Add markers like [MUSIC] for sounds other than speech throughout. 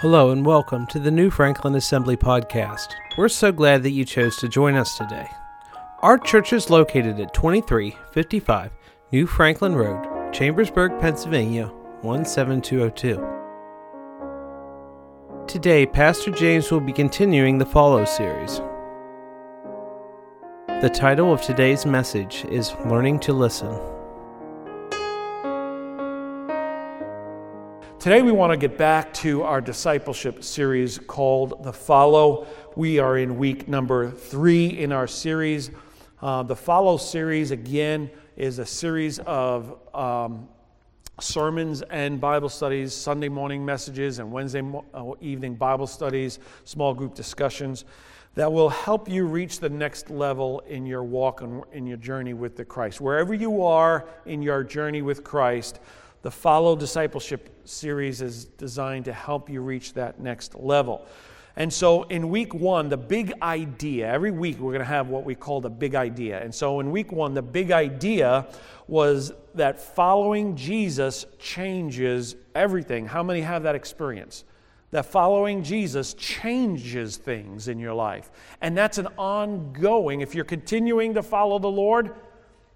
Hello and welcome to the New Franklin Assembly podcast. We're so glad that you chose to join us today. Our church is located at 2355 New Franklin Road, Chambersburg, Pennsylvania 17202. Today, Pastor James will be continuing the Follow series. The title of today's message is Learning to Listen. Today, we want to get back to our discipleship series called The Follow. We are in week number three in our series. Uh, the Follow series, again, is a series of um, sermons and Bible studies, Sunday morning messages, and Wednesday mo- uh, evening Bible studies, small group discussions that will help you reach the next level in your walk and in your journey with the Christ. Wherever you are in your journey with Christ, the Follow Discipleship series is designed to help you reach that next level. And so in week one, the big idea, every week we're going to have what we call the big idea. And so in week one, the big idea was that following Jesus changes everything. How many have that experience? That following Jesus changes things in your life. And that's an ongoing, if you're continuing to follow the Lord,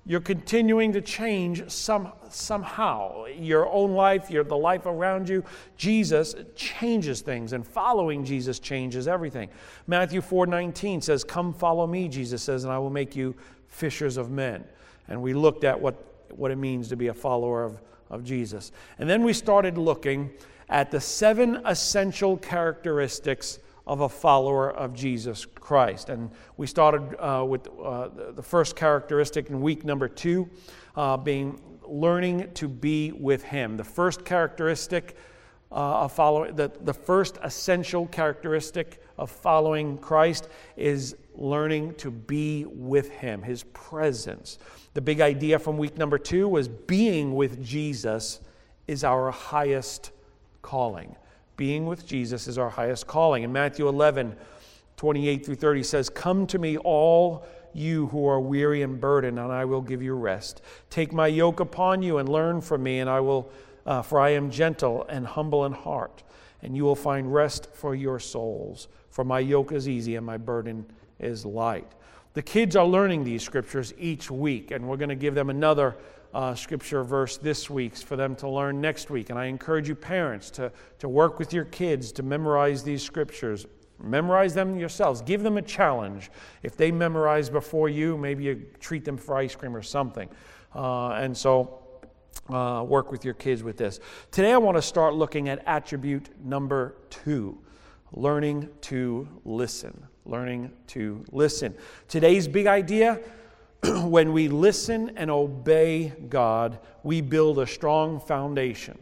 you're continuing to change some, somehow. Your own life, your, the life around you. Jesus changes things, and following Jesus changes everything. Matthew 4 19 says, Come follow me, Jesus says, and I will make you fishers of men. And we looked at what, what it means to be a follower of, of Jesus. And then we started looking at the seven essential characteristics of a follower of Jesus Christ. And we started uh, with uh, the first characteristic in week number two, uh, being learning to be with Him. The first characteristic uh, of following, the, the first essential characteristic of following Christ is learning to be with Him, His presence. The big idea from week number two was being with Jesus is our highest calling. Being with Jesus is our highest calling. In Matthew 11, 28 through 30 says, Come to me, all you who are weary and burdened, and I will give you rest. Take my yoke upon you and learn from me, and I will, uh, for I am gentle and humble in heart, and you will find rest for your souls. For my yoke is easy and my burden is light. The kids are learning these scriptures each week, and we're going to give them another uh, scripture verse this week for them to learn next week. And I encourage you, parents, to, to work with your kids to memorize these scriptures. Memorize them yourselves. Give them a challenge. If they memorize before you, maybe you treat them for ice cream or something. Uh, and so, uh, work with your kids with this. Today, I want to start looking at attribute number two learning to listen. Learning to listen. Today's big idea [CLEARS THROAT] when we listen and obey God, we build a strong foundation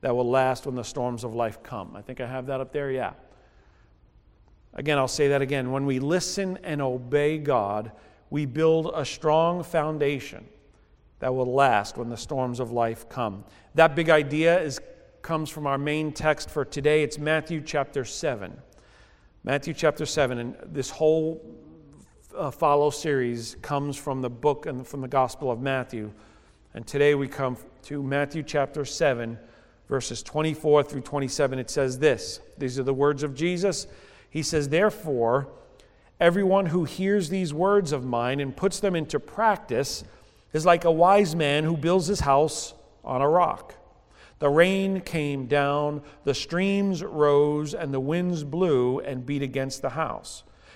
that will last when the storms of life come. I think I have that up there, yeah. Again, I'll say that again. When we listen and obey God, we build a strong foundation that will last when the storms of life come. That big idea is, comes from our main text for today. It's Matthew chapter 7. Matthew chapter 7. And this whole uh, follow series comes from the book and from the Gospel of Matthew. And today we come to Matthew chapter 7, verses 24 through 27. It says this These are the words of Jesus. He says, Therefore, everyone who hears these words of mine and puts them into practice is like a wise man who builds his house on a rock. The rain came down, the streams rose, and the winds blew and beat against the house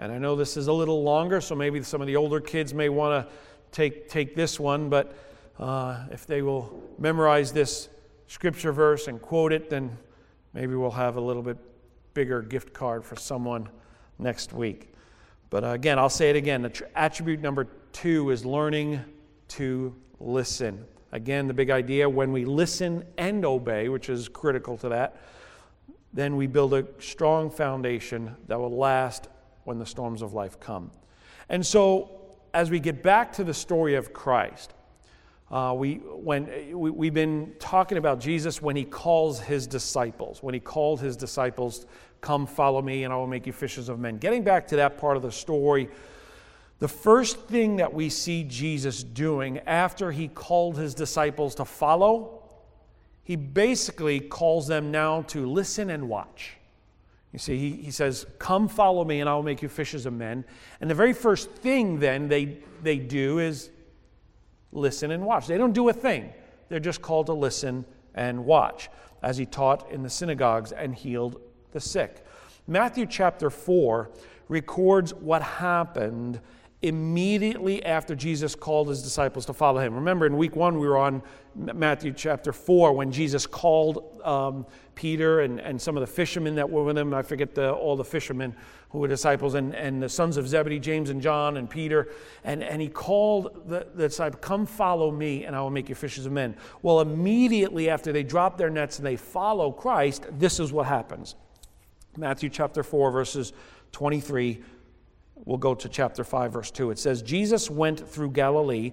And I know this is a little longer, so maybe some of the older kids may want to take, take this one, but uh, if they will memorize this scripture verse and quote it, then maybe we'll have a little bit bigger gift card for someone next week. But uh, again, I'll say it again. Attribute number two is learning to listen. Again, the big idea when we listen and obey, which is critical to that, then we build a strong foundation that will last when the storms of life come. And so, as we get back to the story of Christ, uh, we, when, we, we've been talking about Jesus when he calls his disciples, when he called his disciples, Come follow me, and I will make you fishers of men. Getting back to that part of the story, the first thing that we see Jesus doing after he called his disciples to follow, he basically calls them now to listen and watch. You see, he, he says, Come follow me, and I will make you fishers of men. And the very first thing then they, they do is listen and watch. They don't do a thing, they're just called to listen and watch, as he taught in the synagogues and healed the sick. Matthew chapter 4 records what happened immediately after Jesus called his disciples to follow him. Remember, in week one, we were on Matthew chapter 4 when Jesus called um, Peter and, and some of the fishermen that were with him. I forget the, all the fishermen who were disciples, and, and the sons of Zebedee, James and John and Peter. And, and he called the, the Come follow me, and I will make you fishers of men. Well, immediately after they drop their nets and they follow Christ, this is what happens. Matthew chapter 4, verses 23 We'll go to chapter 5, verse 2. It says, Jesus went through Galilee,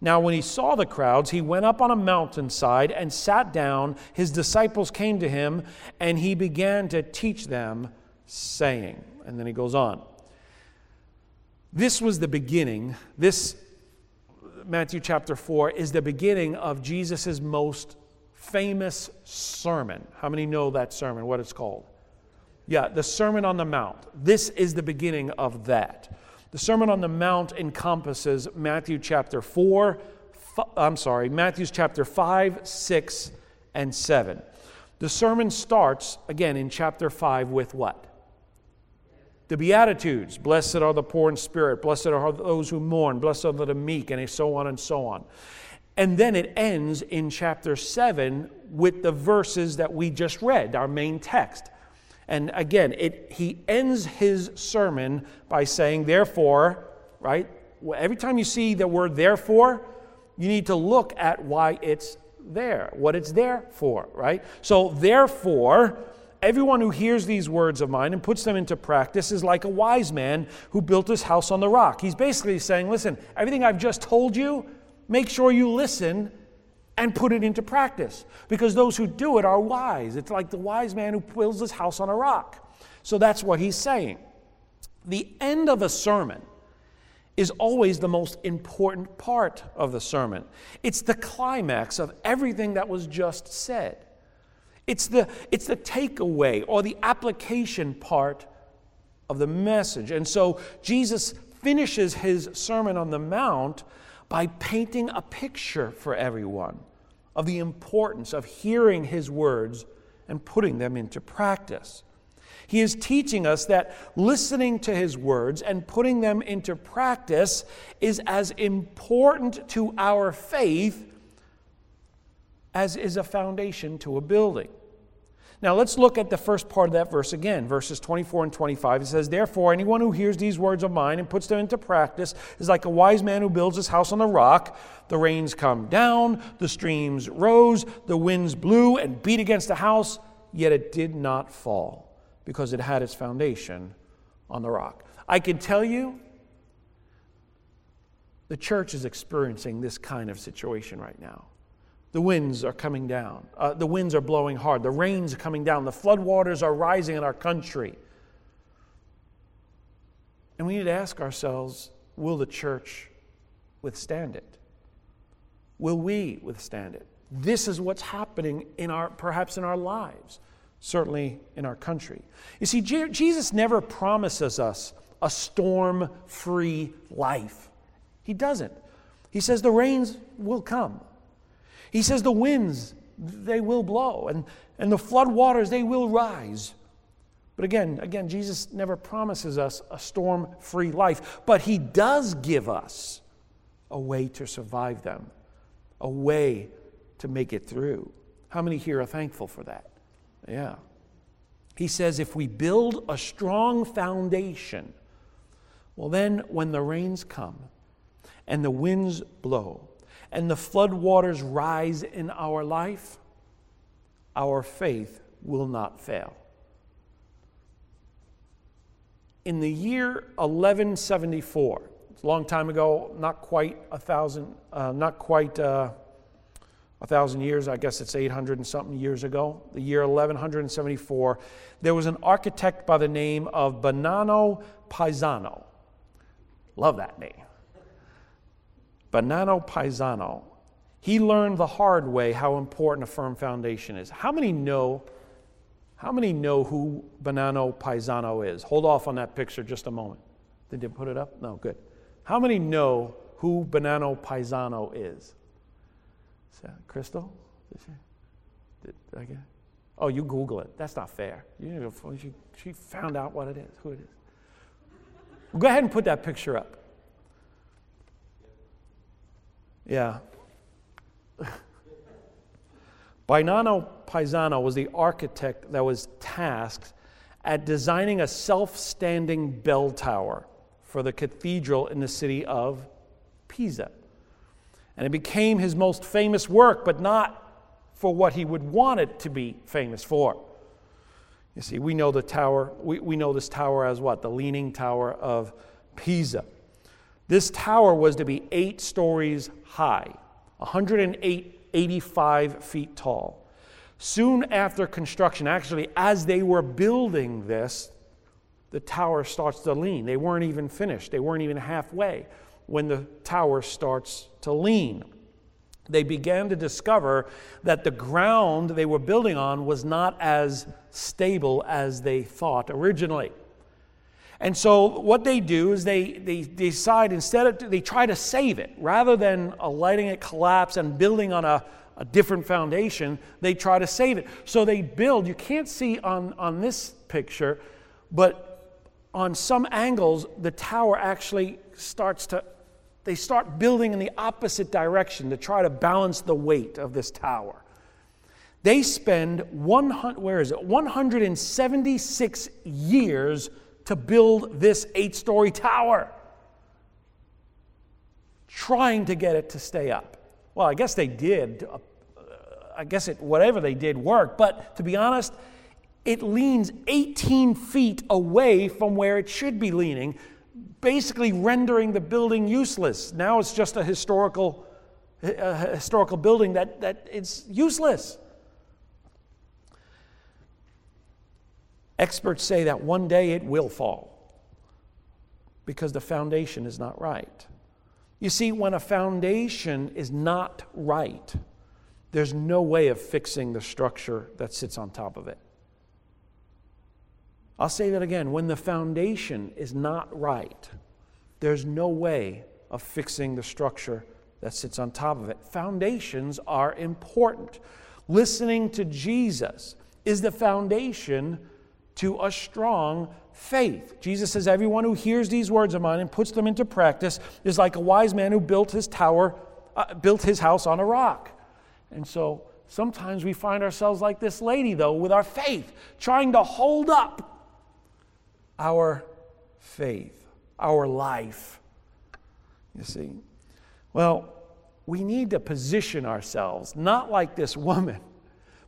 Now, when he saw the crowds, he went up on a mountainside and sat down. His disciples came to him, and he began to teach them, saying, and then he goes on. This was the beginning, this Matthew chapter 4 is the beginning of Jesus' most famous sermon. How many know that sermon, what it's called? Yeah, the Sermon on the Mount. This is the beginning of that. The Sermon on the Mount encompasses Matthew chapter 4, f- I'm sorry, Matthew's chapter 5, 6, and 7. The sermon starts, again, in chapter 5 with what? The Beatitudes. Blessed are the poor in spirit. Blessed are those who mourn. Blessed are the meek, and so on and so on. And then it ends in chapter 7 with the verses that we just read, our main text. And again, it, he ends his sermon by saying, therefore, right? Every time you see the word therefore, you need to look at why it's there, what it's there for, right? So, therefore, everyone who hears these words of mine and puts them into practice is like a wise man who built his house on the rock. He's basically saying, listen, everything I've just told you, make sure you listen and put it into practice because those who do it are wise. It's like the wise man who builds his house on a rock. So that's what he's saying. The end of a sermon is always the most important part of the sermon. It's the climax of everything that was just said. It's the, it's the takeaway or the application part of the message. And so Jesus finishes his Sermon on the Mount by painting a picture for everyone of the importance of hearing his words and putting them into practice. He is teaching us that listening to his words and putting them into practice is as important to our faith as is a foundation to a building. Now let's look at the first part of that verse again, verses 24 and 25. It says, Therefore, anyone who hears these words of mine and puts them into practice is like a wise man who builds his house on the rock. The rains come down, the streams rose, the winds blew and beat against the house, yet it did not fall because it had its foundation on the rock. I can tell you, the church is experiencing this kind of situation right now. The winds are coming down. Uh, the winds are blowing hard. The rains are coming down. The floodwaters are rising in our country. And we need to ask ourselves will the church withstand it? Will we withstand it? This is what's happening in our perhaps in our lives, certainly in our country. You see, Jesus never promises us a storm free life. He doesn't. He says the rains will come. He says the winds, they will blow, and, and the flood waters, they will rise. But again, again, Jesus never promises us a storm free life, but he does give us a way to survive them, a way to make it through. How many here are thankful for that? Yeah. He says if we build a strong foundation, well, then when the rains come and the winds blow and the floodwaters rise in our life, our faith will not fail. In the year 1174, it's a long time ago, not quite a thousand, uh, not quite uh, a thousand years, I guess it's 800 and something years ago, the year 1174, there was an architect by the name of Bonanno Pisano. Love that name. Bonanno Paisano, He learned the hard way how important a firm foundation is. How many know? How many know who Bonanno Paisano is? Hold off on that picture just a moment. Did you put it up? No, good. How many know who Bonanno Paisano is? is Crystal? Did I get Oh, you Google it. That's not fair. You, she, she found out what it is, who it is. Well, go ahead and put that picture up. Yeah. Bonanno Pisano was the architect that was tasked at designing a self standing bell tower for the cathedral in the city of Pisa. And it became his most famous work, but not for what he would want it to be famous for. You see, we know the tower, we, we know this tower as what? The Leaning Tower of Pisa. This tower was to be eight stories high, 185 feet tall. Soon after construction, actually, as they were building this, the tower starts to lean. They weren't even finished, they weren't even halfway when the tower starts to lean. They began to discover that the ground they were building on was not as stable as they thought originally. And so what they do is they, they decide instead of, they try to save it. Rather than uh, letting it collapse and building on a, a different foundation, they try to save it. So they build, you can't see on, on this picture, but on some angles, the tower actually starts to, they start building in the opposite direction to try to balance the weight of this tower. They spend 100, where is it? 176 years to build this eight story tower, trying to get it to stay up. Well, I guess they did. Uh, I guess it, whatever they did worked, but to be honest, it leans 18 feet away from where it should be leaning, basically rendering the building useless. Now it's just a historical, a historical building that, that it's useless. Experts say that one day it will fall because the foundation is not right. You see, when a foundation is not right, there's no way of fixing the structure that sits on top of it. I'll say that again. When the foundation is not right, there's no way of fixing the structure that sits on top of it. Foundations are important. Listening to Jesus is the foundation to a strong faith. Jesus says, Everyone who hears these words of mine and puts them into practice is like a wise man who built his tower, uh, built his house on a rock. And so sometimes we find ourselves like this lady, though, with our faith, trying to hold up our faith, our life. You see? Well, we need to position ourselves, not like this woman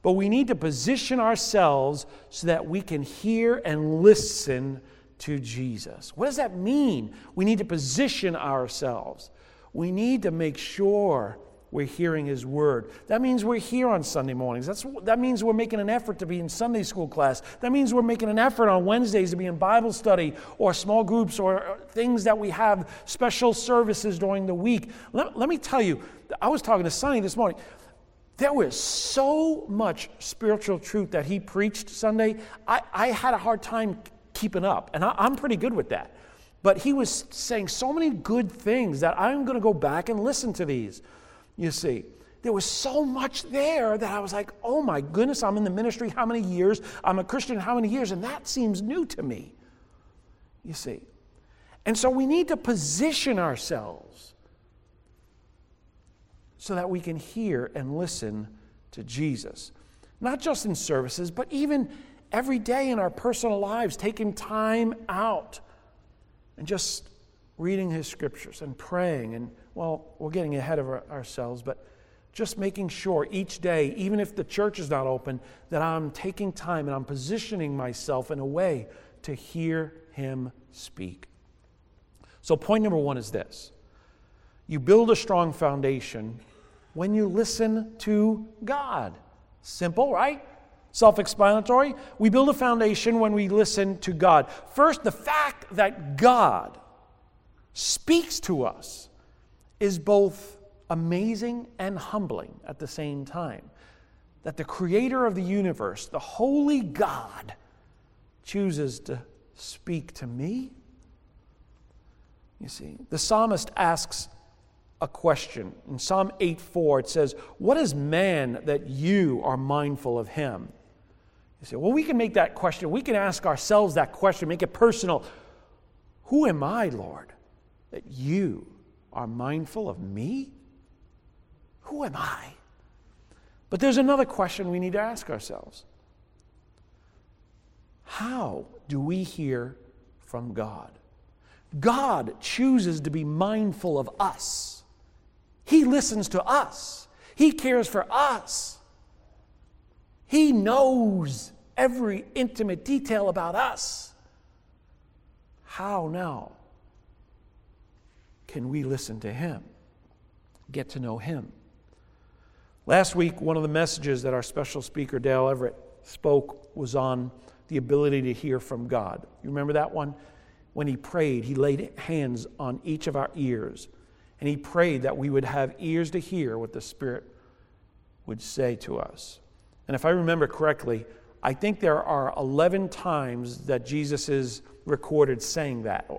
but we need to position ourselves so that we can hear and listen to Jesus. What does that mean? We need to position ourselves. We need to make sure we're hearing His Word. That means we're here on Sunday mornings. That's, that means we're making an effort to be in Sunday school class. That means we're making an effort on Wednesdays to be in Bible study or small groups or uh, things that we have special services during the week. Let, let me tell you, I was talking to Sonny this morning. There was so much spiritual truth that he preached Sunday. I, I had a hard time keeping up, and I, I'm pretty good with that. But he was saying so many good things that I'm going to go back and listen to these, you see. there was so much there that I was like, oh my goodness, I'm in the ministry how many years? I'm a Christian how many years? And that seems new to me. You see. And so we need to position ourselves so that we can hear and listen to Jesus. Not just in services, but even every day in our personal lives, taking time out and just reading his scriptures and praying. And, well, we're getting ahead of our, ourselves, but just making sure each day, even if the church is not open, that I'm taking time and I'm positioning myself in a way to hear him speak. So, point number one is this you build a strong foundation when you listen to God. Simple, right? Self explanatory. We build a foundation when we listen to God. First, the fact that God speaks to us is both amazing and humbling at the same time. That the creator of the universe, the holy God, chooses to speak to me. You see, the psalmist asks a question. In Psalm 8 4, it says, What is man that you are mindful of him? You say, Well, we can make that question, we can ask ourselves that question, make it personal. Who am I, Lord, that you are mindful of me? Who am I? But there's another question we need to ask ourselves How do we hear from God? God chooses to be mindful of us. He listens to us. He cares for us. He knows every intimate detail about us. How now can we listen to Him, get to know Him? Last week, one of the messages that our special speaker, Dale Everett, spoke was on the ability to hear from God. You remember that one? When he prayed, he laid hands on each of our ears and he prayed that we would have ears to hear what the Spirit would say to us. And if I remember correctly, I think there are 11 times that Jesus is recorded saying that.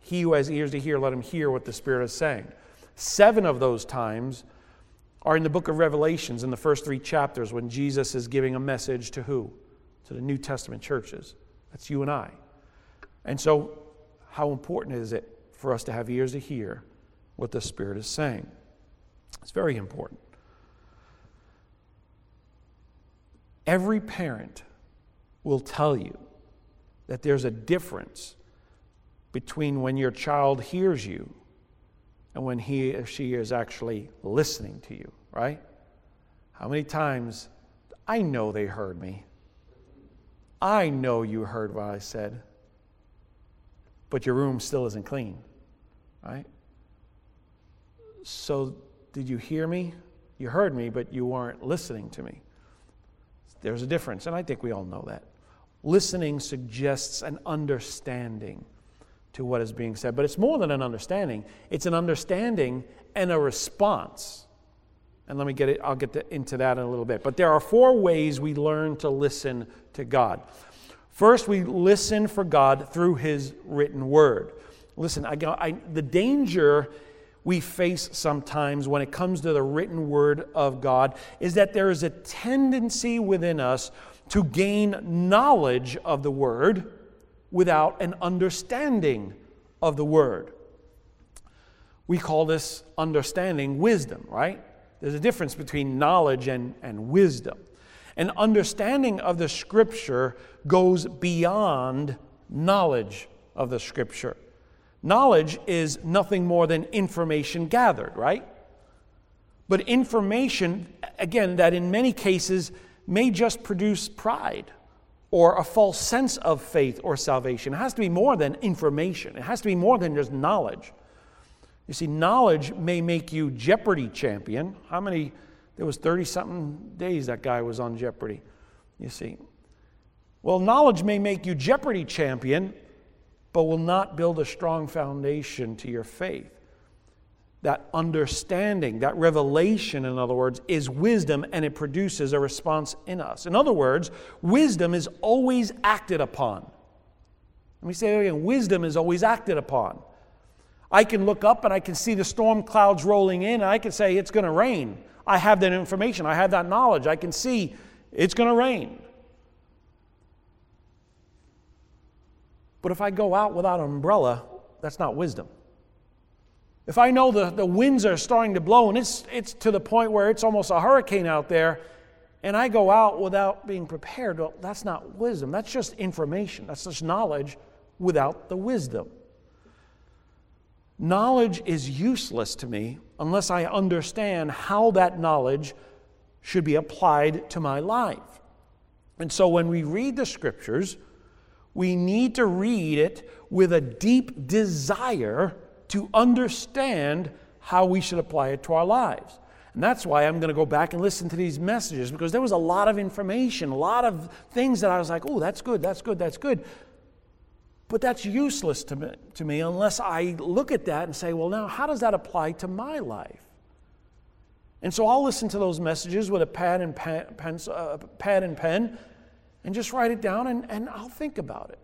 He who has ears to hear, let him hear what the Spirit is saying. Seven of those times are in the book of Revelations in the first three chapters when Jesus is giving a message to who? To the New Testament churches. That's you and I. And so, how important is it for us to have ears to hear what the Spirit is saying? It's very important. Every parent will tell you that there's a difference between when your child hears you and when he or she is actually listening to you, right? How many times I know they heard me. I know you heard what I said, but your room still isn't clean, right? So, did you hear me? You heard me, but you weren't listening to me. There's a difference, and I think we all know that. Listening suggests an understanding to what is being said, but it's more than an understanding, it's an understanding and a response. And let me get it, I'll get to, into that in a little bit. But there are four ways we learn to listen to God. First, we listen for God through His written word. Listen, I, I, the danger we face sometimes when it comes to the written word of God is that there is a tendency within us to gain knowledge of the word without an understanding of the word. We call this understanding wisdom, right? There's a difference between knowledge and, and wisdom. An understanding of the scripture goes beyond knowledge of the scripture. Knowledge is nothing more than information gathered, right? But information, again, that in many cases may just produce pride or a false sense of faith or salvation. It has to be more than information, it has to be more than just knowledge. You see, knowledge may make you Jeopardy champion. How many? There was 30 something days that guy was on Jeopardy. You see. Well, knowledge may make you Jeopardy champion, but will not build a strong foundation to your faith. That understanding, that revelation, in other words, is wisdom and it produces a response in us. In other words, wisdom is always acted upon. Let me say that again wisdom is always acted upon. I can look up and I can see the storm clouds rolling in, and I can say it's going to rain. I have that information, I have that knowledge, I can see it's going to rain. But if I go out without an umbrella, that's not wisdom. If I know the, the winds are starting to blow and it's, it's to the point where it's almost a hurricane out there, and I go out without being prepared, well, that's not wisdom. That's just information. That's just knowledge without the wisdom. Knowledge is useless to me unless I understand how that knowledge should be applied to my life. And so when we read the scriptures, we need to read it with a deep desire to understand how we should apply it to our lives. And that's why I'm going to go back and listen to these messages because there was a lot of information, a lot of things that I was like, oh, that's good, that's good, that's good. But that's useless to me, to me unless I look at that and say, well, now, how does that apply to my life? And so I'll listen to those messages with a pad and pen, uh, pad and pen and just write it down and, and I'll think about it.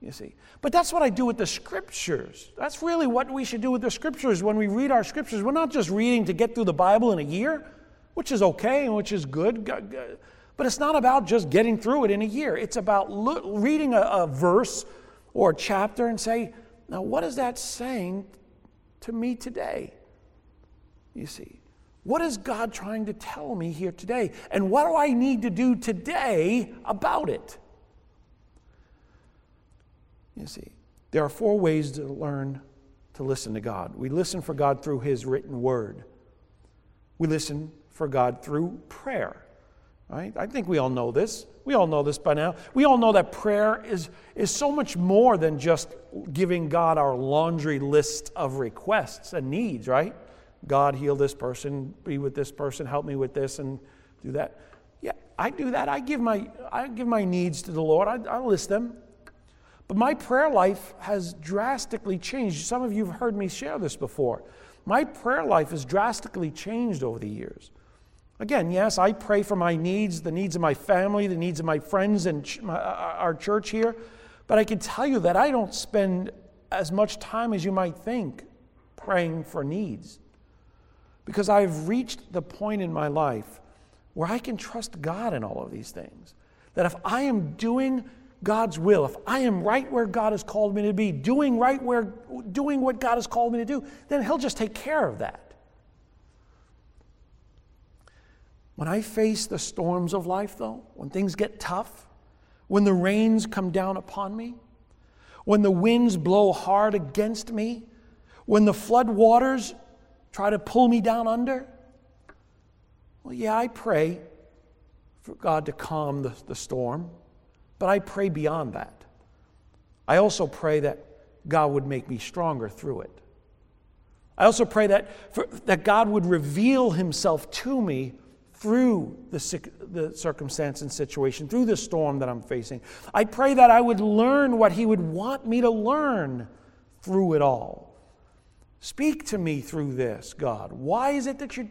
You see. But that's what I do with the scriptures. That's really what we should do with the scriptures when we read our scriptures. We're not just reading to get through the Bible in a year, which is okay and which is good. But it's not about just getting through it in a year. It's about reading a, a verse or a chapter and say, now what is that saying to me today? You see. What is God trying to tell me here today? And what do I need to do today about it? You see, there are four ways to learn to listen to God. We listen for God through His written word, we listen for God through prayer. Right? I think we all know this. We all know this by now. We all know that prayer is, is so much more than just giving God our laundry list of requests and needs, right? God, heal this person, be with this person, help me with this, and do that. Yeah, I do that. I give my, I give my needs to the Lord, I, I list them. But my prayer life has drastically changed. Some of you have heard me share this before. My prayer life has drastically changed over the years. Again, yes, I pray for my needs, the needs of my family, the needs of my friends and ch- my, uh, uh, our church here. But I can tell you that I don't spend as much time as you might think praying for needs because I've reached the point in my life where I can trust God in all of these things. That if I am doing God's will, if I am right where God has called me to be, doing right where doing what God has called me to do, then he'll just take care of that. When I face the storms of life though, when things get tough, when the rains come down upon me, when the winds blow hard against me, when the flood waters try to pull me down under? Well, yeah, I pray for God to calm the, the storm, but I pray beyond that. I also pray that God would make me stronger through it. I also pray that, for, that God would reveal Himself to me through the, the circumstance and situation, through the storm that I'm facing. I pray that I would learn what He would want me to learn through it all. Speak to me through this, God. Why is it that you're,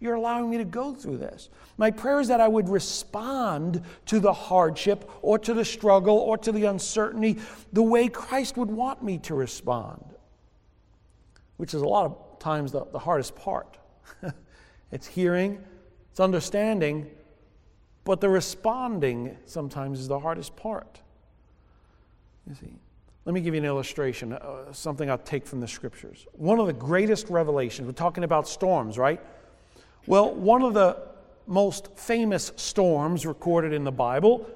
you're allowing me to go through this? My prayer is that I would respond to the hardship or to the struggle or to the uncertainty the way Christ would want me to respond, which is a lot of times the, the hardest part. [LAUGHS] it's hearing, it's understanding, but the responding sometimes is the hardest part. You see. Let me give you an illustration, uh, something I'll take from the scriptures. One of the greatest revelations, we're talking about storms, right? Well, one of the most famous storms recorded in the Bible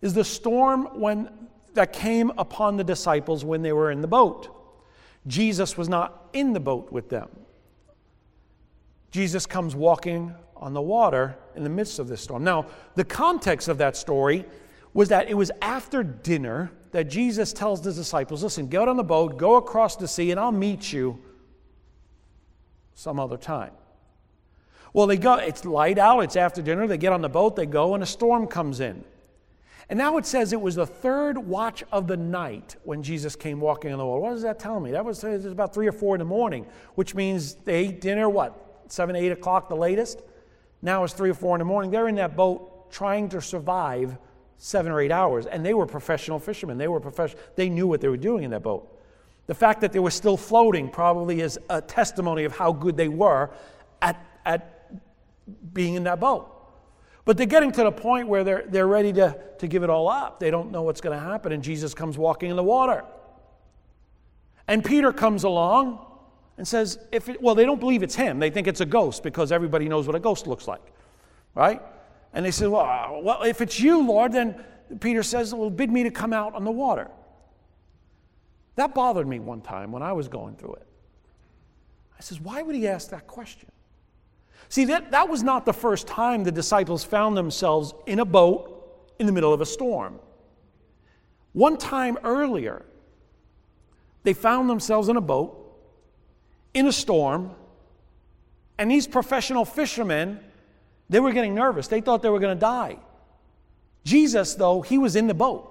is the storm when, that came upon the disciples when they were in the boat. Jesus was not in the boat with them. Jesus comes walking on the water in the midst of this storm. Now, the context of that story was that it was after dinner that Jesus tells the disciples listen, get on the boat, go across the sea, and I'll meet you some other time. Well, they go, it's light out, it's after dinner, they get on the boat, they go, and a storm comes in. And now it says it was the third watch of the night when Jesus came walking on the water. What does that tell me? That was, was about three or four in the morning, which means they ate dinner, what, seven, eight o'clock the latest? Now it's three or four in the morning. They're in that boat trying to survive seven or eight hours. And they were professional fishermen. They were professional. They knew what they were doing in that boat. The fact that they were still floating probably is a testimony of how good they were at, at being in that boat. But they're getting to the point where they're, they're ready to, to give it all up. They don't know what's going to happen, and Jesus comes walking in the water. And Peter comes along and says, if it, well, they don't believe it's him. They think it's a ghost because everybody knows what a ghost looks like, right? And they said, well, uh, well if it's you, Lord, then Peter says, well, bid me to come out on the water. That bothered me one time when I was going through it. I says, why would he ask that question? See, that, that was not the first time the disciples found themselves in a boat in the middle of a storm. One time earlier, they found themselves in a boat in a storm, and these professional fishermen, they were getting nervous. They thought they were going to die. Jesus, though, he was in the boat,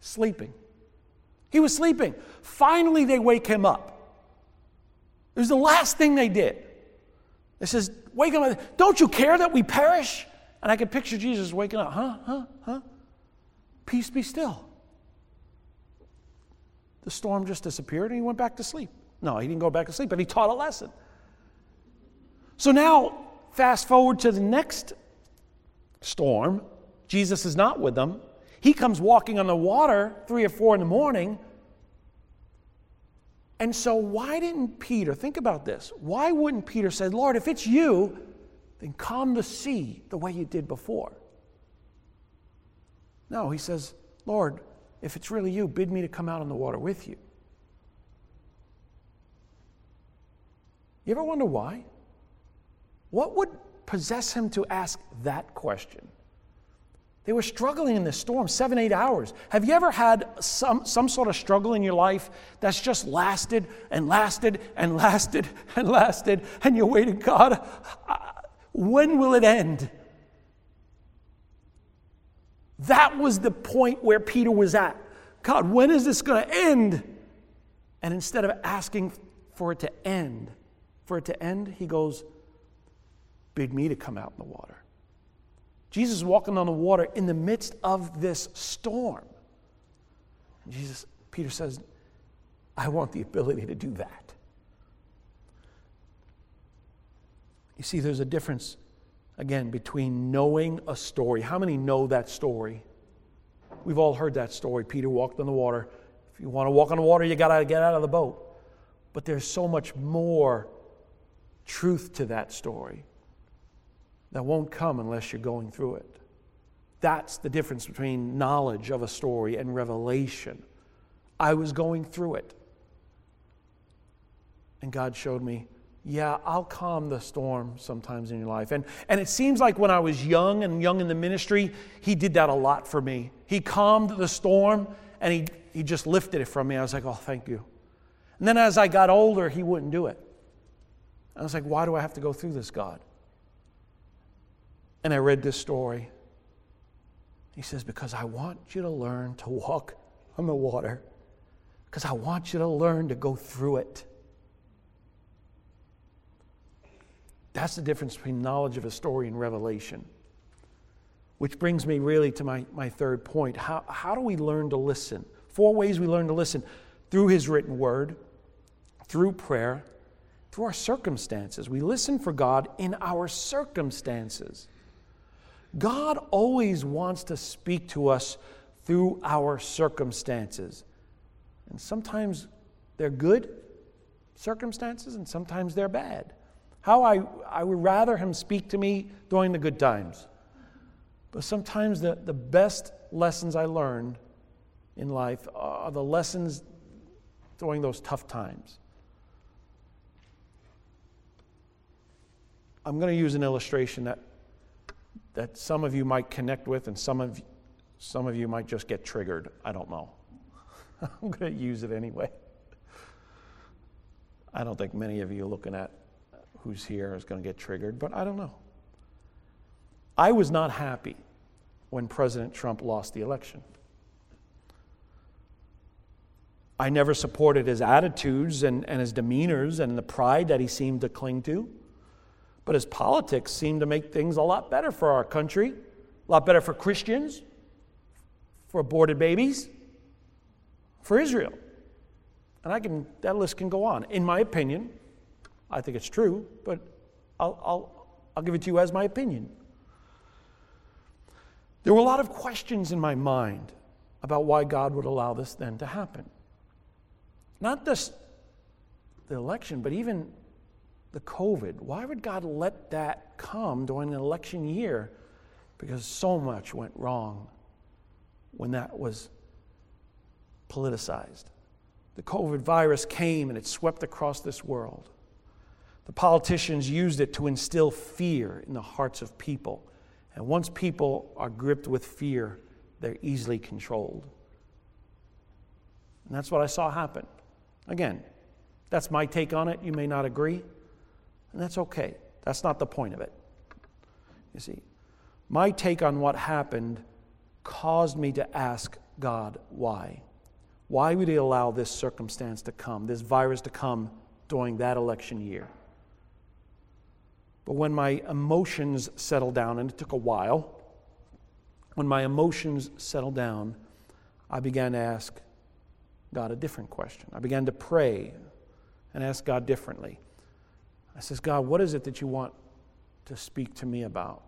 sleeping. He was sleeping. Finally, they wake him up. It was the last thing they did. It says, Wake him up. Don't you care that we perish? And I could picture Jesus waking up. Huh? Huh? Huh? Peace be still. The storm just disappeared and he went back to sleep. No, he didn't go back to sleep, but he taught a lesson. So now, fast forward to the next storm. Jesus is not with them. He comes walking on the water three or four in the morning. And so, why didn't Peter, think about this, why wouldn't Peter say, Lord, if it's you, then calm the sea the way you did before? No, he says, Lord, if it's really you, bid me to come out on the water with you. You ever wonder why? What would possess him to ask that question? They were struggling in this storm seven, eight hours. Have you ever had some, some sort of struggle in your life that's just lasted and lasted and lasted [LAUGHS] and lasted, and you're waiting, God, when will it end? That was the point where Peter was at. God, when is this going to end? And instead of asking for it to end, for it to end, he goes, Bid me to come out in the water. Jesus is walking on the water in the midst of this storm. And Jesus, Peter says, I want the ability to do that. You see, there's a difference, again, between knowing a story. How many know that story? We've all heard that story. Peter walked on the water. If you want to walk on the water, you got to get out of the boat. But there's so much more truth to that story that won't come unless you're going through it. That's the difference between knowledge of a story and revelation. I was going through it. And God showed me, yeah, I'll calm the storm sometimes in your life. And, and it seems like when I was young and young in the ministry, He did that a lot for me. He calmed the storm and He, he just lifted it from me. I was like, oh, thank you. And then as I got older, He wouldn't do it. I was like, why do I have to go through this, God? And I read this story. He says, Because I want you to learn to walk on the water, because I want you to learn to go through it. That's the difference between knowledge of a story and revelation. Which brings me really to my, my third point. How, how do we learn to listen? Four ways we learn to listen through His written word, through prayer, through our circumstances. We listen for God in our circumstances. God always wants to speak to us through our circumstances. And sometimes they're good circumstances, and sometimes they're bad. How I, I would rather Him speak to me during the good times. But sometimes the, the best lessons I learned in life are the lessons during those tough times. I'm going to use an illustration that that some of you might connect with and some of, some of you might just get triggered. I don't know. [LAUGHS] I'm going to use it anyway. I don't think many of you looking at who's here is going to get triggered, but I don't know. I was not happy when President Trump lost the election. I never supported his attitudes and, and his demeanors and the pride that he seemed to cling to. But his politics seem to make things a lot better for our country, a lot better for Christians, for aborted babies, for Israel. And I can, that list can go on. In my opinion, I think it's true, but I'll, I'll, I'll give it to you as my opinion. There were a lot of questions in my mind about why God would allow this then to happen. Not just the election, but even the COVID. Why would God let that come during an election year? Because so much went wrong when that was politicized. The COVID virus came and it swept across this world. The politicians used it to instill fear in the hearts of people. And once people are gripped with fear, they're easily controlled. And that's what I saw happen. Again, that's my take on it. You may not agree, and that's okay. That's not the point of it. You see, my take on what happened caused me to ask God why. Why would He allow this circumstance to come, this virus to come during that election year? But when my emotions settled down, and it took a while, when my emotions settled down, I began to ask God a different question. I began to pray and ask God differently. I says, God, what is it that you want to speak to me about?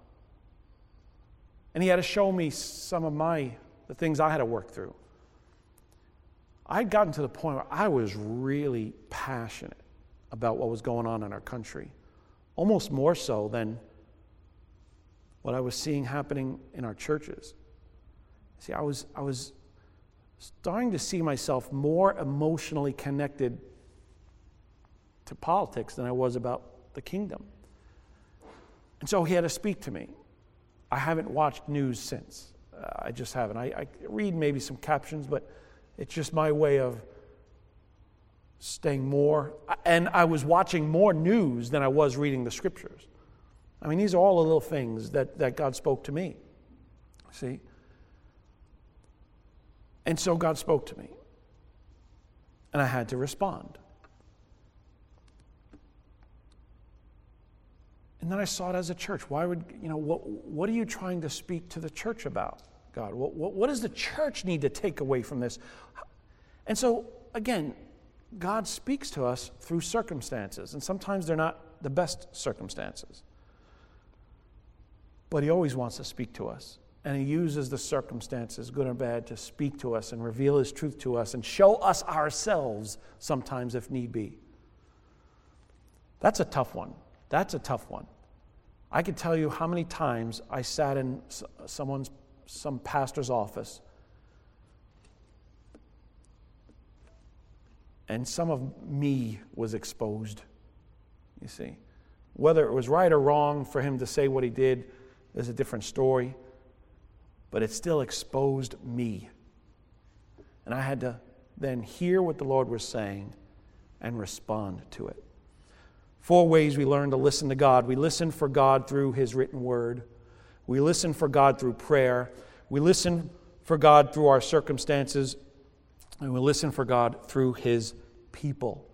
And he had to show me some of my the things I had to work through. I'd gotten to the point where I was really passionate about what was going on in our country, almost more so than what I was seeing happening in our churches. See, I was, I was starting to see myself more emotionally connected to politics than I was about the kingdom. And so he had to speak to me. I haven't watched news since. Uh, I just haven't. I, I read maybe some captions, but it's just my way of staying more. And I was watching more news than I was reading the scriptures. I mean, these are all the little things that, that God spoke to me. See? And so God spoke to me. And I had to respond. And then I saw it as a church. Why would, you know, what, what are you trying to speak to the church about, God? What, what, what does the church need to take away from this? And so, again, God speaks to us through circumstances, and sometimes they're not the best circumstances. But He always wants to speak to us. And He uses the circumstances, good or bad, to speak to us and reveal His truth to us and show us ourselves sometimes if need be. That's a tough one. That's a tough one. I could tell you how many times I sat in someone's, some pastor's office and some of me was exposed. You see, whether it was right or wrong for him to say what he did is a different story, but it still exposed me. And I had to then hear what the Lord was saying and respond to it. Four ways we learn to listen to God. We listen for God through His written word. We listen for God through prayer. We listen for God through our circumstances. And we listen for God through His people.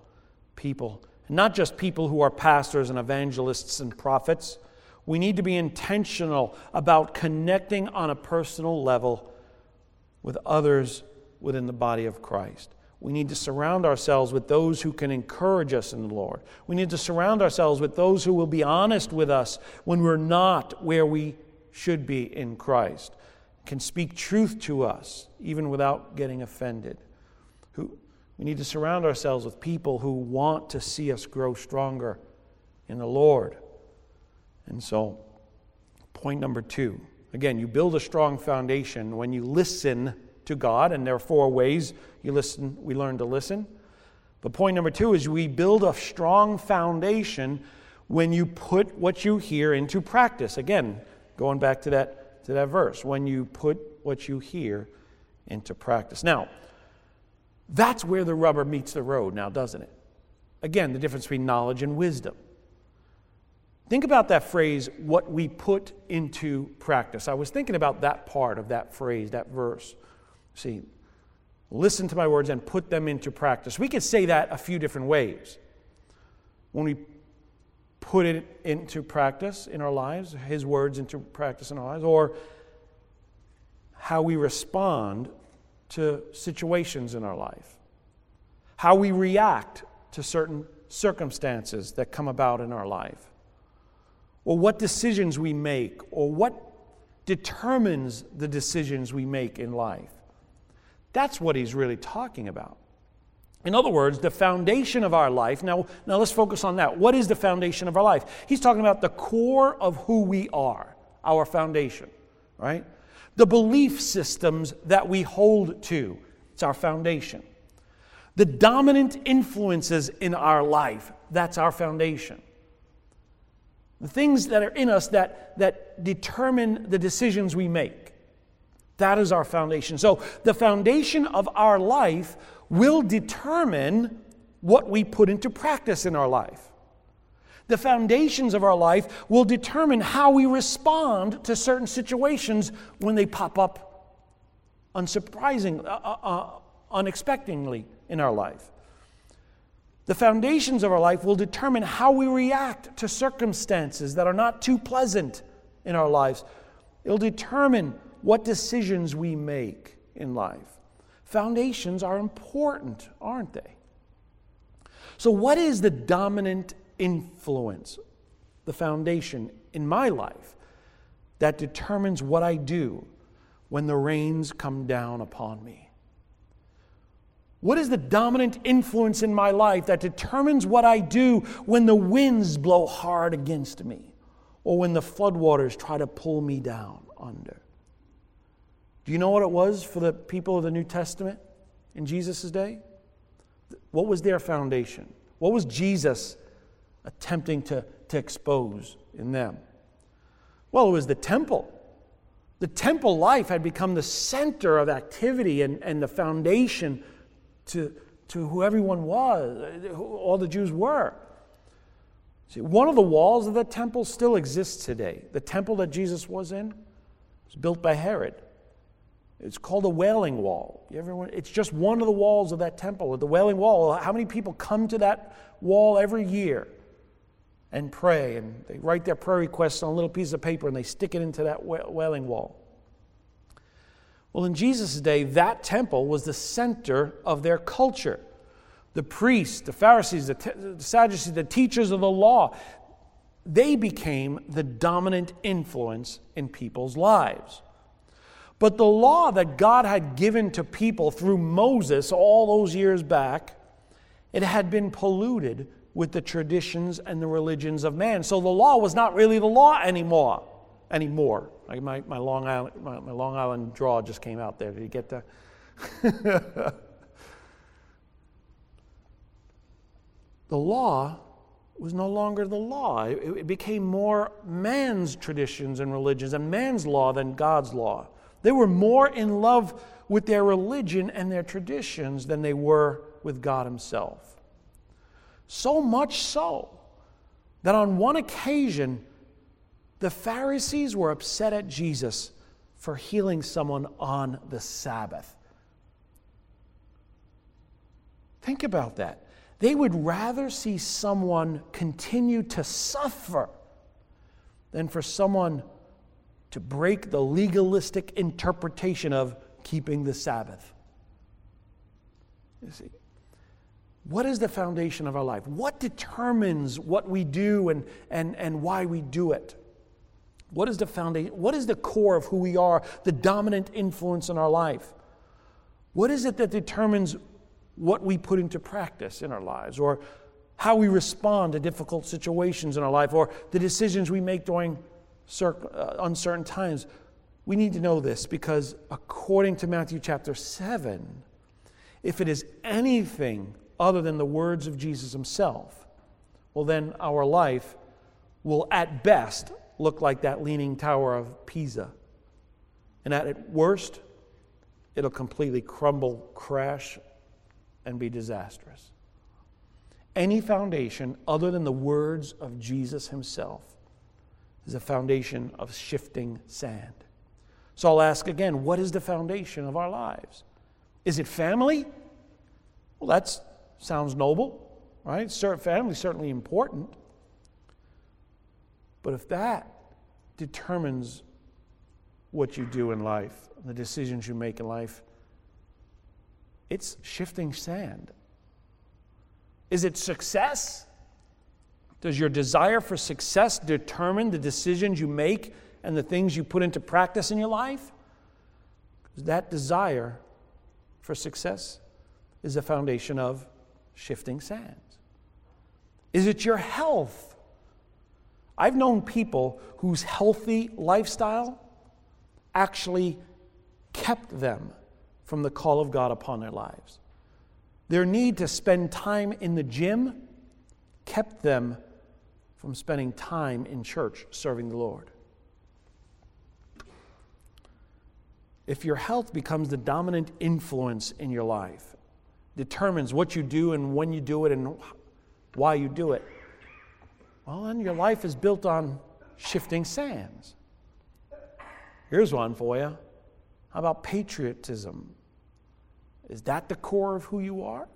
People. Not just people who are pastors and evangelists and prophets. We need to be intentional about connecting on a personal level with others within the body of Christ. We need to surround ourselves with those who can encourage us in the Lord. We need to surround ourselves with those who will be honest with us when we're not where we should be in Christ, can speak truth to us even without getting offended. Who, we need to surround ourselves with people who want to see us grow stronger in the Lord. And so, point number two again, you build a strong foundation when you listen to God, and there are four ways you listen, we learn to listen. But point number two is we build a strong foundation when you put what you hear into practice. Again, going back to that, to that verse, when you put what you hear into practice. Now, that's where the rubber meets the road now, doesn't it? Again, the difference between knowledge and wisdom. Think about that phrase, what we put into practice. I was thinking about that part of that phrase, that verse. See, listen to my words and put them into practice. We could say that a few different ways. When we put it into practice in our lives, His words into practice in our lives, or how we respond to situations in our life, how we react to certain circumstances that come about in our life, or what decisions we make, or what determines the decisions we make in life. That's what he's really talking about. In other words, the foundation of our life. Now, now let's focus on that. What is the foundation of our life? He's talking about the core of who we are, our foundation, right? The belief systems that we hold to. It's our foundation. The dominant influences in our life. That's our foundation. The things that are in us that, that determine the decisions we make. That is our foundation. So, the foundation of our life will determine what we put into practice in our life. The foundations of our life will determine how we respond to certain situations when they pop up unsurprising, uh, uh, uh, unexpectedly in our life. The foundations of our life will determine how we react to circumstances that are not too pleasant in our lives. It'll determine what decisions we make in life. Foundations are important, aren't they? So, what is the dominant influence, the foundation in my life that determines what I do when the rains come down upon me? What is the dominant influence in my life that determines what I do when the winds blow hard against me or when the floodwaters try to pull me down under? Do you know what it was for the people of the New Testament in Jesus' day? What was their foundation? What was Jesus attempting to, to expose in them? Well, it was the temple. The temple life had become the center of activity and, and the foundation to, to who everyone was, who all the Jews were. See, one of the walls of the temple still exists today. The temple that Jesus was in was built by Herod. It's called a wailing wall. You ever, it's just one of the walls of that temple, the wailing wall. How many people come to that wall every year and pray? And they write their prayer requests on a little piece of paper and they stick it into that wailing wall. Well, in Jesus' day, that temple was the center of their culture. The priests, the Pharisees, the, te- the Sadducees, the teachers of the law, they became the dominant influence in people's lives. But the law that God had given to people through Moses all those years back, it had been polluted with the traditions and the religions of man. So the law was not really the law anymore. Anymore. My, my, Long Island, my, my Long Island draw just came out there. Did you get that? [LAUGHS] the law was no longer the law. It, it became more man's traditions and religions and man's law than God's law. They were more in love with their religion and their traditions than they were with God Himself. So much so that on one occasion, the Pharisees were upset at Jesus for healing someone on the Sabbath. Think about that. They would rather see someone continue to suffer than for someone to break the legalistic interpretation of keeping the Sabbath. You see, what is the foundation of our life? What determines what we do and, and, and why we do it? What is the foundation? What is the core of who we are, the dominant influence in our life? What is it that determines what we put into practice in our lives or how we respond to difficult situations in our life or the decisions we make during Uh, uncertain times. We need to know this because according to Matthew chapter 7, if it is anything other than the words of Jesus himself, well, then our life will at best look like that leaning tower of Pisa. And at worst, it'll completely crumble, crash, and be disastrous. Any foundation other than the words of Jesus himself is a foundation of shifting sand. So I'll ask again what is the foundation of our lives? Is it family? Well, that sounds noble, right? Family is certainly important. But if that determines what you do in life, the decisions you make in life, it's shifting sand. Is it success? Does your desire for success determine the decisions you make and the things you put into practice in your life? That desire for success is the foundation of shifting sands. Is it your health? I've known people whose healthy lifestyle actually kept them from the call of God upon their lives. Their need to spend time in the gym kept them from spending time in church serving the Lord. If your health becomes the dominant influence in your life, determines what you do and when you do it and why you do it, well, then your life is built on shifting sands. Here's one for you. How about patriotism? Is that the core of who you are?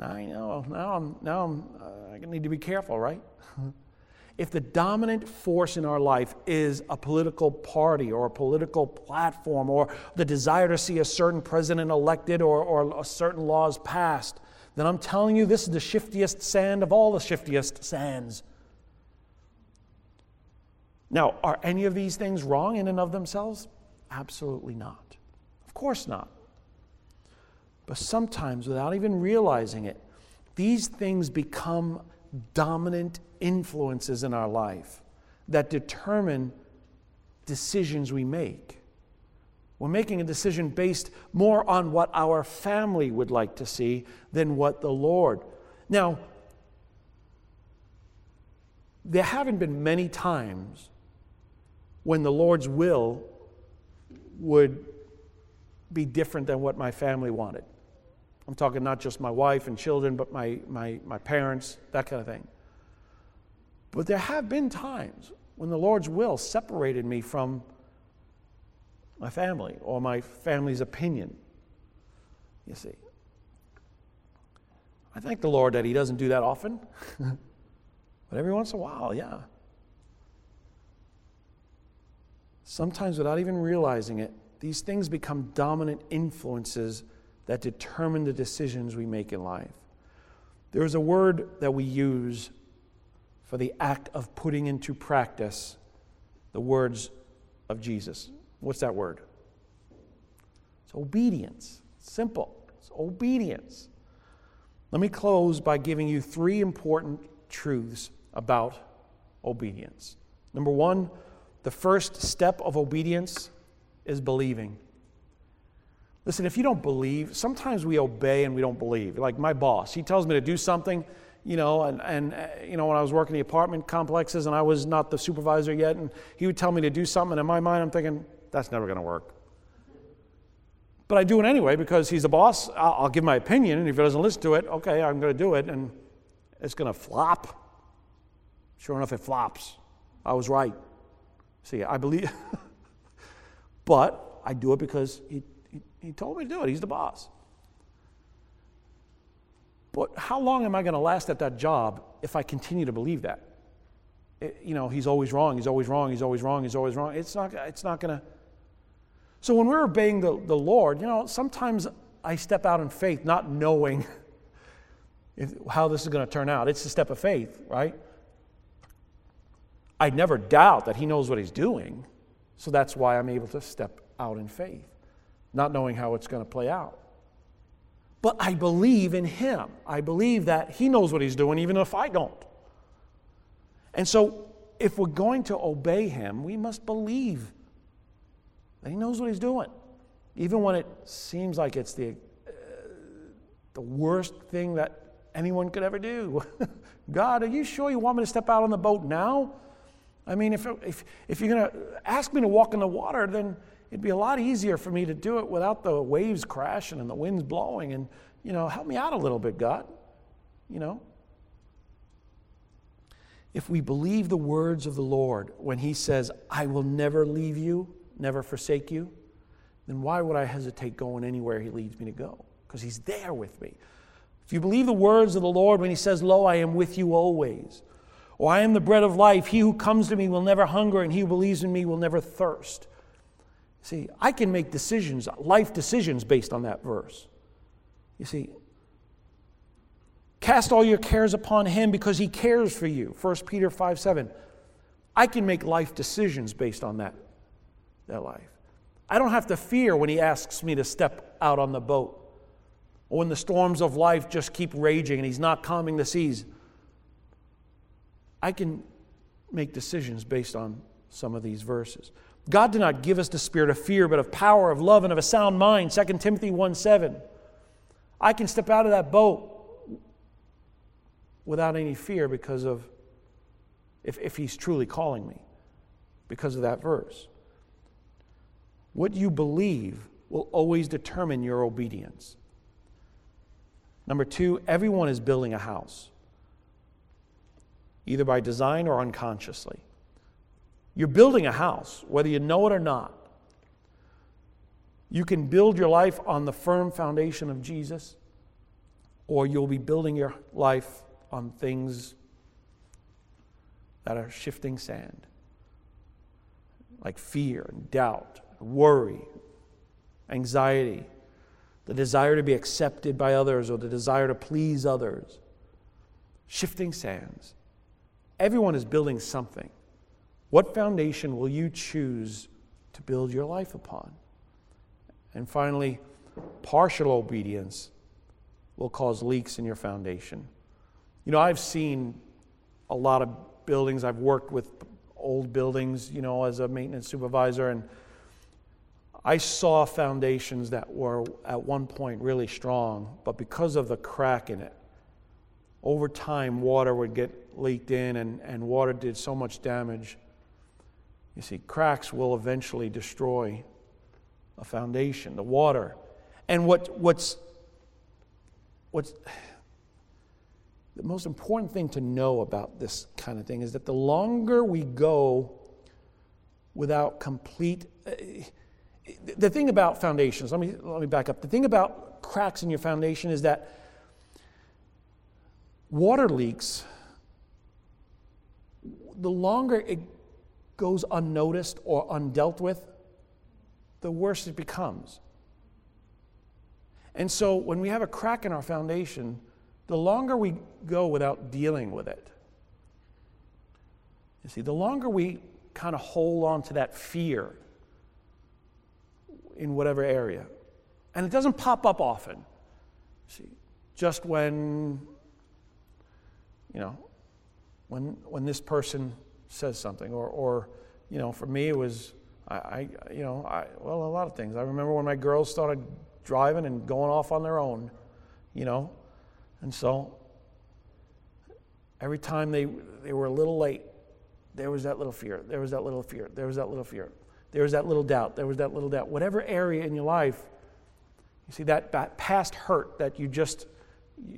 I know. Now I'm. Now I'm. Uh, I need to be careful, right? [LAUGHS] if the dominant force in our life is a political party or a political platform or the desire to see a certain president elected or, or certain laws passed, then I'm telling you this is the shiftiest sand of all the shiftiest sands. Now, are any of these things wrong in and of themselves? Absolutely not. Of course not. But sometimes, without even realizing it, these things become dominant influences in our life that determine decisions we make. We're making a decision based more on what our family would like to see than what the Lord. Now, there haven't been many times when the Lord's will would be different than what my family wanted. I'm talking not just my wife and children, but my, my, my parents, that kind of thing. But there have been times when the Lord's will separated me from my family or my family's opinion. You see. I thank the Lord that He doesn't do that often, [LAUGHS] but every once in a while, yeah. Sometimes without even realizing it, these things become dominant influences that determine the decisions we make in life. There is a word that we use for the act of putting into practice the words of Jesus. What's that word? It's obedience. Simple. It's obedience. Let me close by giving you three important truths about obedience. Number one, the first step of obedience is believing. Listen, if you don't believe, sometimes we obey and we don't believe. Like my boss, he tells me to do something, you know, and, and uh, you know, when I was working the apartment complexes and I was not the supervisor yet, and he would tell me to do something, and in my mind, I'm thinking, that's never going to work. But I do it anyway because he's the boss. I'll, I'll give my opinion, and if he doesn't listen to it, okay, I'm going to do it, and it's going to flop. Sure enough, it flops. I was right. See, I believe, [LAUGHS] but I do it because he he told me to do it. He's the boss. But how long am I going to last at that job if I continue to believe that? It, you know, he's always wrong, he's always wrong, he's always wrong, he's always wrong. It's not, it's not going to. So when we're obeying the, the Lord, you know, sometimes I step out in faith not knowing [LAUGHS] if, how this is going to turn out. It's a step of faith, right? I never doubt that he knows what he's doing. So that's why I'm able to step out in faith not knowing how it's going to play out. But I believe in him. I believe that he knows what he's doing, even if I don't. And so, if we're going to obey him, we must believe that he knows what he's doing, even when it seems like it's the, uh, the worst thing that anyone could ever do. [LAUGHS] God, are you sure you want me to step out on the boat now? I mean, if, if, if you're going to ask me to walk in the water, then it'd be a lot easier for me to do it without the waves crashing and the winds blowing and you know help me out a little bit god you know. If we believe the words of the lord when he says i will never leave you never forsake you then why would i hesitate going anywhere he leads me to go? Because he's there with me. If you believe the words of the lord when he says lo i am with you always or i am the bread of life. He who comes to me will never hunger and he who believes in me will never thirst See, I can make decisions, life decisions based on that verse. You see, Cast all your cares upon him because he cares for you. 1 Peter 5 7. I can make life decisions based on that, that life. I don't have to fear when he asks me to step out on the boat or when the storms of life just keep raging and he's not calming the seas. I can make decisions based on some of these verses. God did not give us the spirit of fear, but of power, of love, and of a sound mind. 2 Timothy 1 7. I can step out of that boat without any fear because of, if, if He's truly calling me, because of that verse. What you believe will always determine your obedience. Number two, everyone is building a house, either by design or unconsciously. You're building a house, whether you know it or not. You can build your life on the firm foundation of Jesus, or you'll be building your life on things that are shifting sand, like fear and doubt, worry, anxiety, the desire to be accepted by others or the desire to please others. Shifting sands. Everyone is building something. What foundation will you choose to build your life upon? And finally, partial obedience will cause leaks in your foundation. You know, I've seen a lot of buildings, I've worked with old buildings, you know, as a maintenance supervisor, and I saw foundations that were at one point really strong, but because of the crack in it, over time water would get leaked in and, and water did so much damage. You see, cracks will eventually destroy a foundation, the water. And what, what's, what's [SIGHS] the most important thing to know about this kind of thing is that the longer we go without complete. Uh, the thing about foundations, let me, let me back up. The thing about cracks in your foundation is that water leaks, the longer it goes unnoticed or undealt with, the worse it becomes. And so when we have a crack in our foundation, the longer we go without dealing with it, you see, the longer we kind of hold on to that fear in whatever area. And it doesn't pop up often. See, just when, you know, when, when this person says something, or, or, you know, for me it was, I, I you know, I, well, a lot of things. I remember when my girls started driving and going off on their own, you know, and so every time they, they were a little late, there was that little fear, there was that little fear, there was that little fear. There was that little doubt. There was that little doubt. Whatever area in your life, you see, that, that past hurt that you just,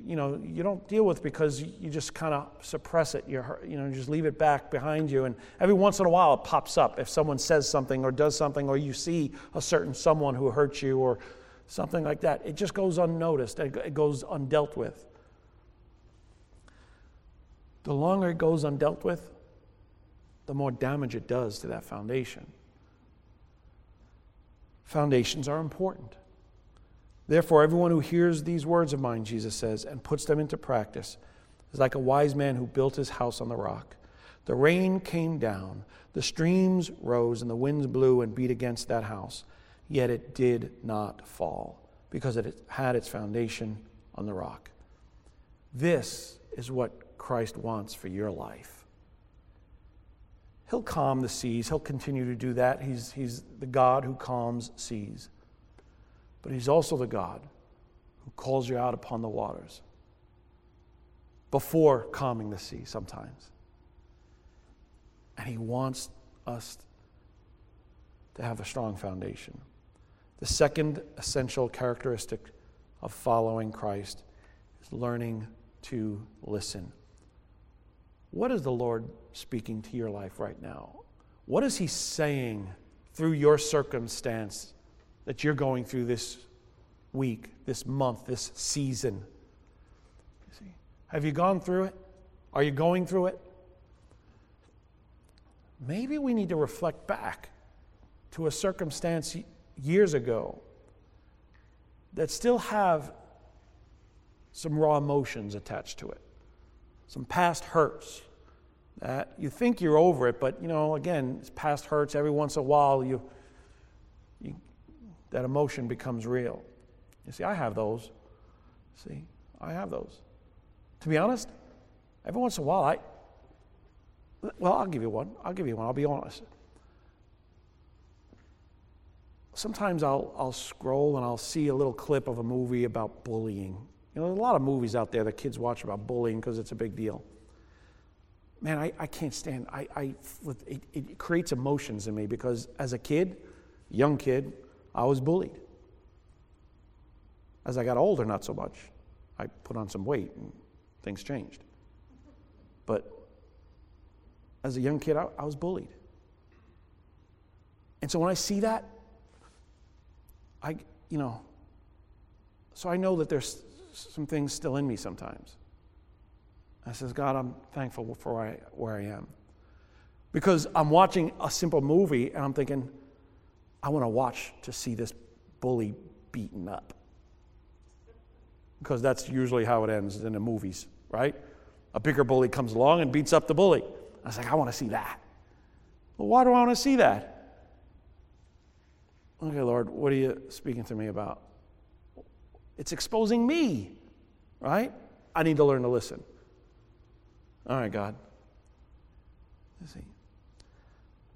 you know, you don't deal with because you just kind of suppress it. You you know, just leave it back behind you. And every once in a while it pops up if someone says something or does something or you see a certain someone who hurts you or something like that. It just goes unnoticed. It goes undealt with. The longer it goes undealt with, the more damage it does to that foundation. Foundations are important. Therefore, everyone who hears these words of mine, Jesus says, and puts them into practice is like a wise man who built his house on the rock. The rain came down, the streams rose, and the winds blew and beat against that house. Yet it did not fall, because it had its foundation on the rock. This is what Christ wants for your life. He'll calm the seas. He'll continue to do that. He's, he's the God who calms seas. But He's also the God who calls you out upon the waters before calming the sea sometimes. And He wants us to have a strong foundation. The second essential characteristic of following Christ is learning to listen. What is the Lord speaking to your life right now? What is He saying through your circumstance that you're going through this week, this month, this season? See, have you gone through it? Are you going through it? Maybe we need to reflect back to a circumstance years ago that still have some raw emotions attached to it, some past hurts that you think you're over it, but you know, again, past hurts. Every once in a while, you that emotion becomes real. You see, I have those. See, I have those. To be honest, every once in a while, I well, I'll give you one. I'll give you one. I'll be honest. Sometimes I'll, I'll scroll and I'll see a little clip of a movie about bullying. You know, there's a lot of movies out there that kids watch about bullying because it's a big deal. Man, I, I can't stand I, I, it, it creates emotions in me because as a kid, young kid, I was bullied. As I got older, not so much. I put on some weight and things changed. But as a young kid, I, I was bullied. And so when I see that, I, you know, so I know that there's some things still in me sometimes. I says, God, I'm thankful for where I, where I am. Because I'm watching a simple movie and I'm thinking, I want to watch to see this bully beaten up. Because that's usually how it ends in the movies, right? A bigger bully comes along and beats up the bully. I was like, I want to see that. Well, why do I want to see that? Okay, Lord, what are you speaking to me about? It's exposing me, right? I need to learn to listen. All right, God. Let's see.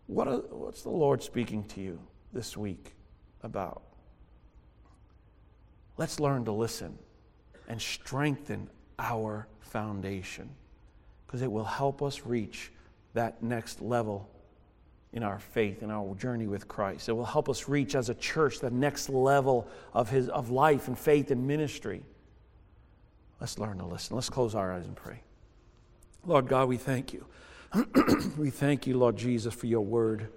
What are, what's the Lord speaking to you this week about? Let's learn to listen and strengthen our foundation because it will help us reach that next level in our faith, in our journey with Christ. It will help us reach as a church the next level of, his, of life and faith and ministry. Let's learn to listen. Let's close our eyes and pray. Lord God, we thank you. [CLEARS THROAT] we thank you, Lord Jesus, for your word.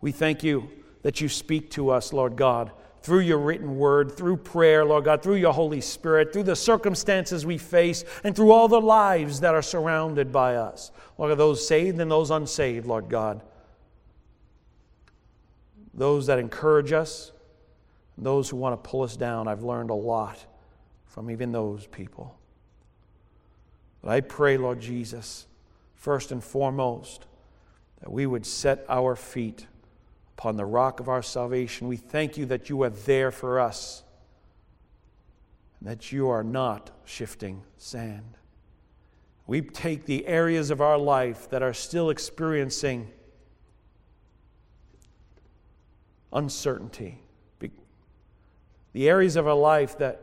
We thank you that you speak to us, Lord God, through your written word, through prayer, Lord God, through your Holy Spirit, through the circumstances we face, and through all the lives that are surrounded by us. Lord God, those saved and those unsaved, Lord God. Those that encourage us, those who want to pull us down. I've learned a lot from even those people. But I pray, Lord Jesus, first and foremost, that we would set our feet upon the rock of our salvation. We thank you that you are there for us and that you are not shifting sand. We take the areas of our life that are still experiencing uncertainty, the areas of our life that,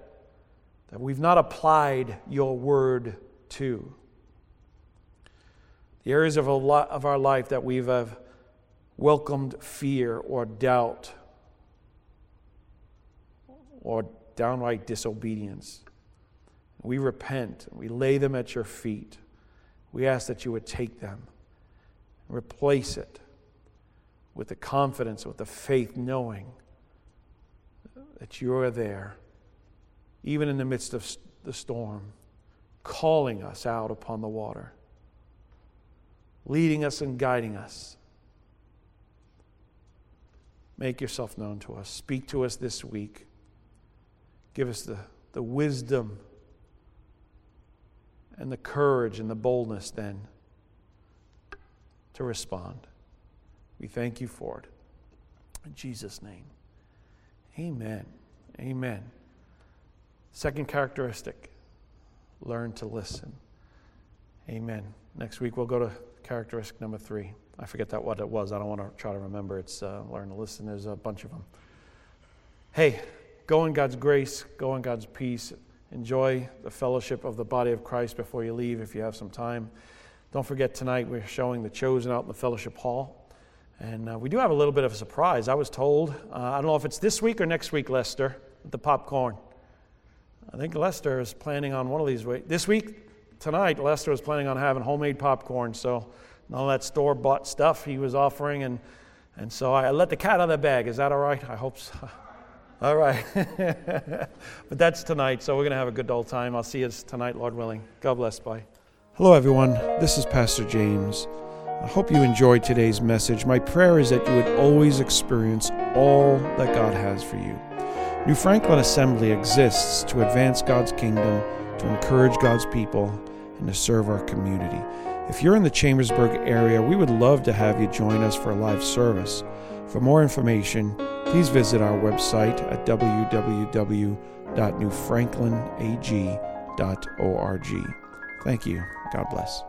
that we've not applied your word to, the areas of, of our life that we've uh, welcomed fear or doubt or downright disobedience. We repent. We lay them at your feet. We ask that you would take them replace it with the confidence, with the faith, knowing that you are there, even in the midst of the storm, calling us out upon the water, leading us and guiding us. Make yourself known to us. Speak to us this week. Give us the, the wisdom and the courage and the boldness then to respond. We thank you for it. In Jesus' name. Amen. Amen. Second characteristic learn to listen. Amen. Next week we'll go to characteristic number three. I forget that what it was. I don't want to try to remember. It's uh, learn to listen. There's a bunch of them. Hey, go in God's grace, go in God's peace. Enjoy the fellowship of the body of Christ before you leave if you have some time. Don't forget tonight we're showing the chosen out in the fellowship hall. And uh, we do have a little bit of a surprise. I was told, uh, I don't know if it's this week or next week, Lester, the popcorn. I think Lester is planning on one of these. This week, tonight, Lester is planning on having homemade popcorn. So, all that store bought stuff he was offering. And, and so I let the cat out of the bag. Is that all right? I hope so. [LAUGHS] All right. [LAUGHS] but that's tonight. So, we're going to have a good old time. I'll see you tonight, Lord willing. God bless. Bye. Hello, everyone. This is Pastor James. I hope you enjoyed today's message. My prayer is that you would always experience all that God has for you. New Franklin Assembly exists to advance God's kingdom to encourage God's people, and to serve our community. If you're in the Chambersburg area, we would love to have you join us for a live service. For more information, please visit our website at www.newfranklinag.org. Thank you. God bless.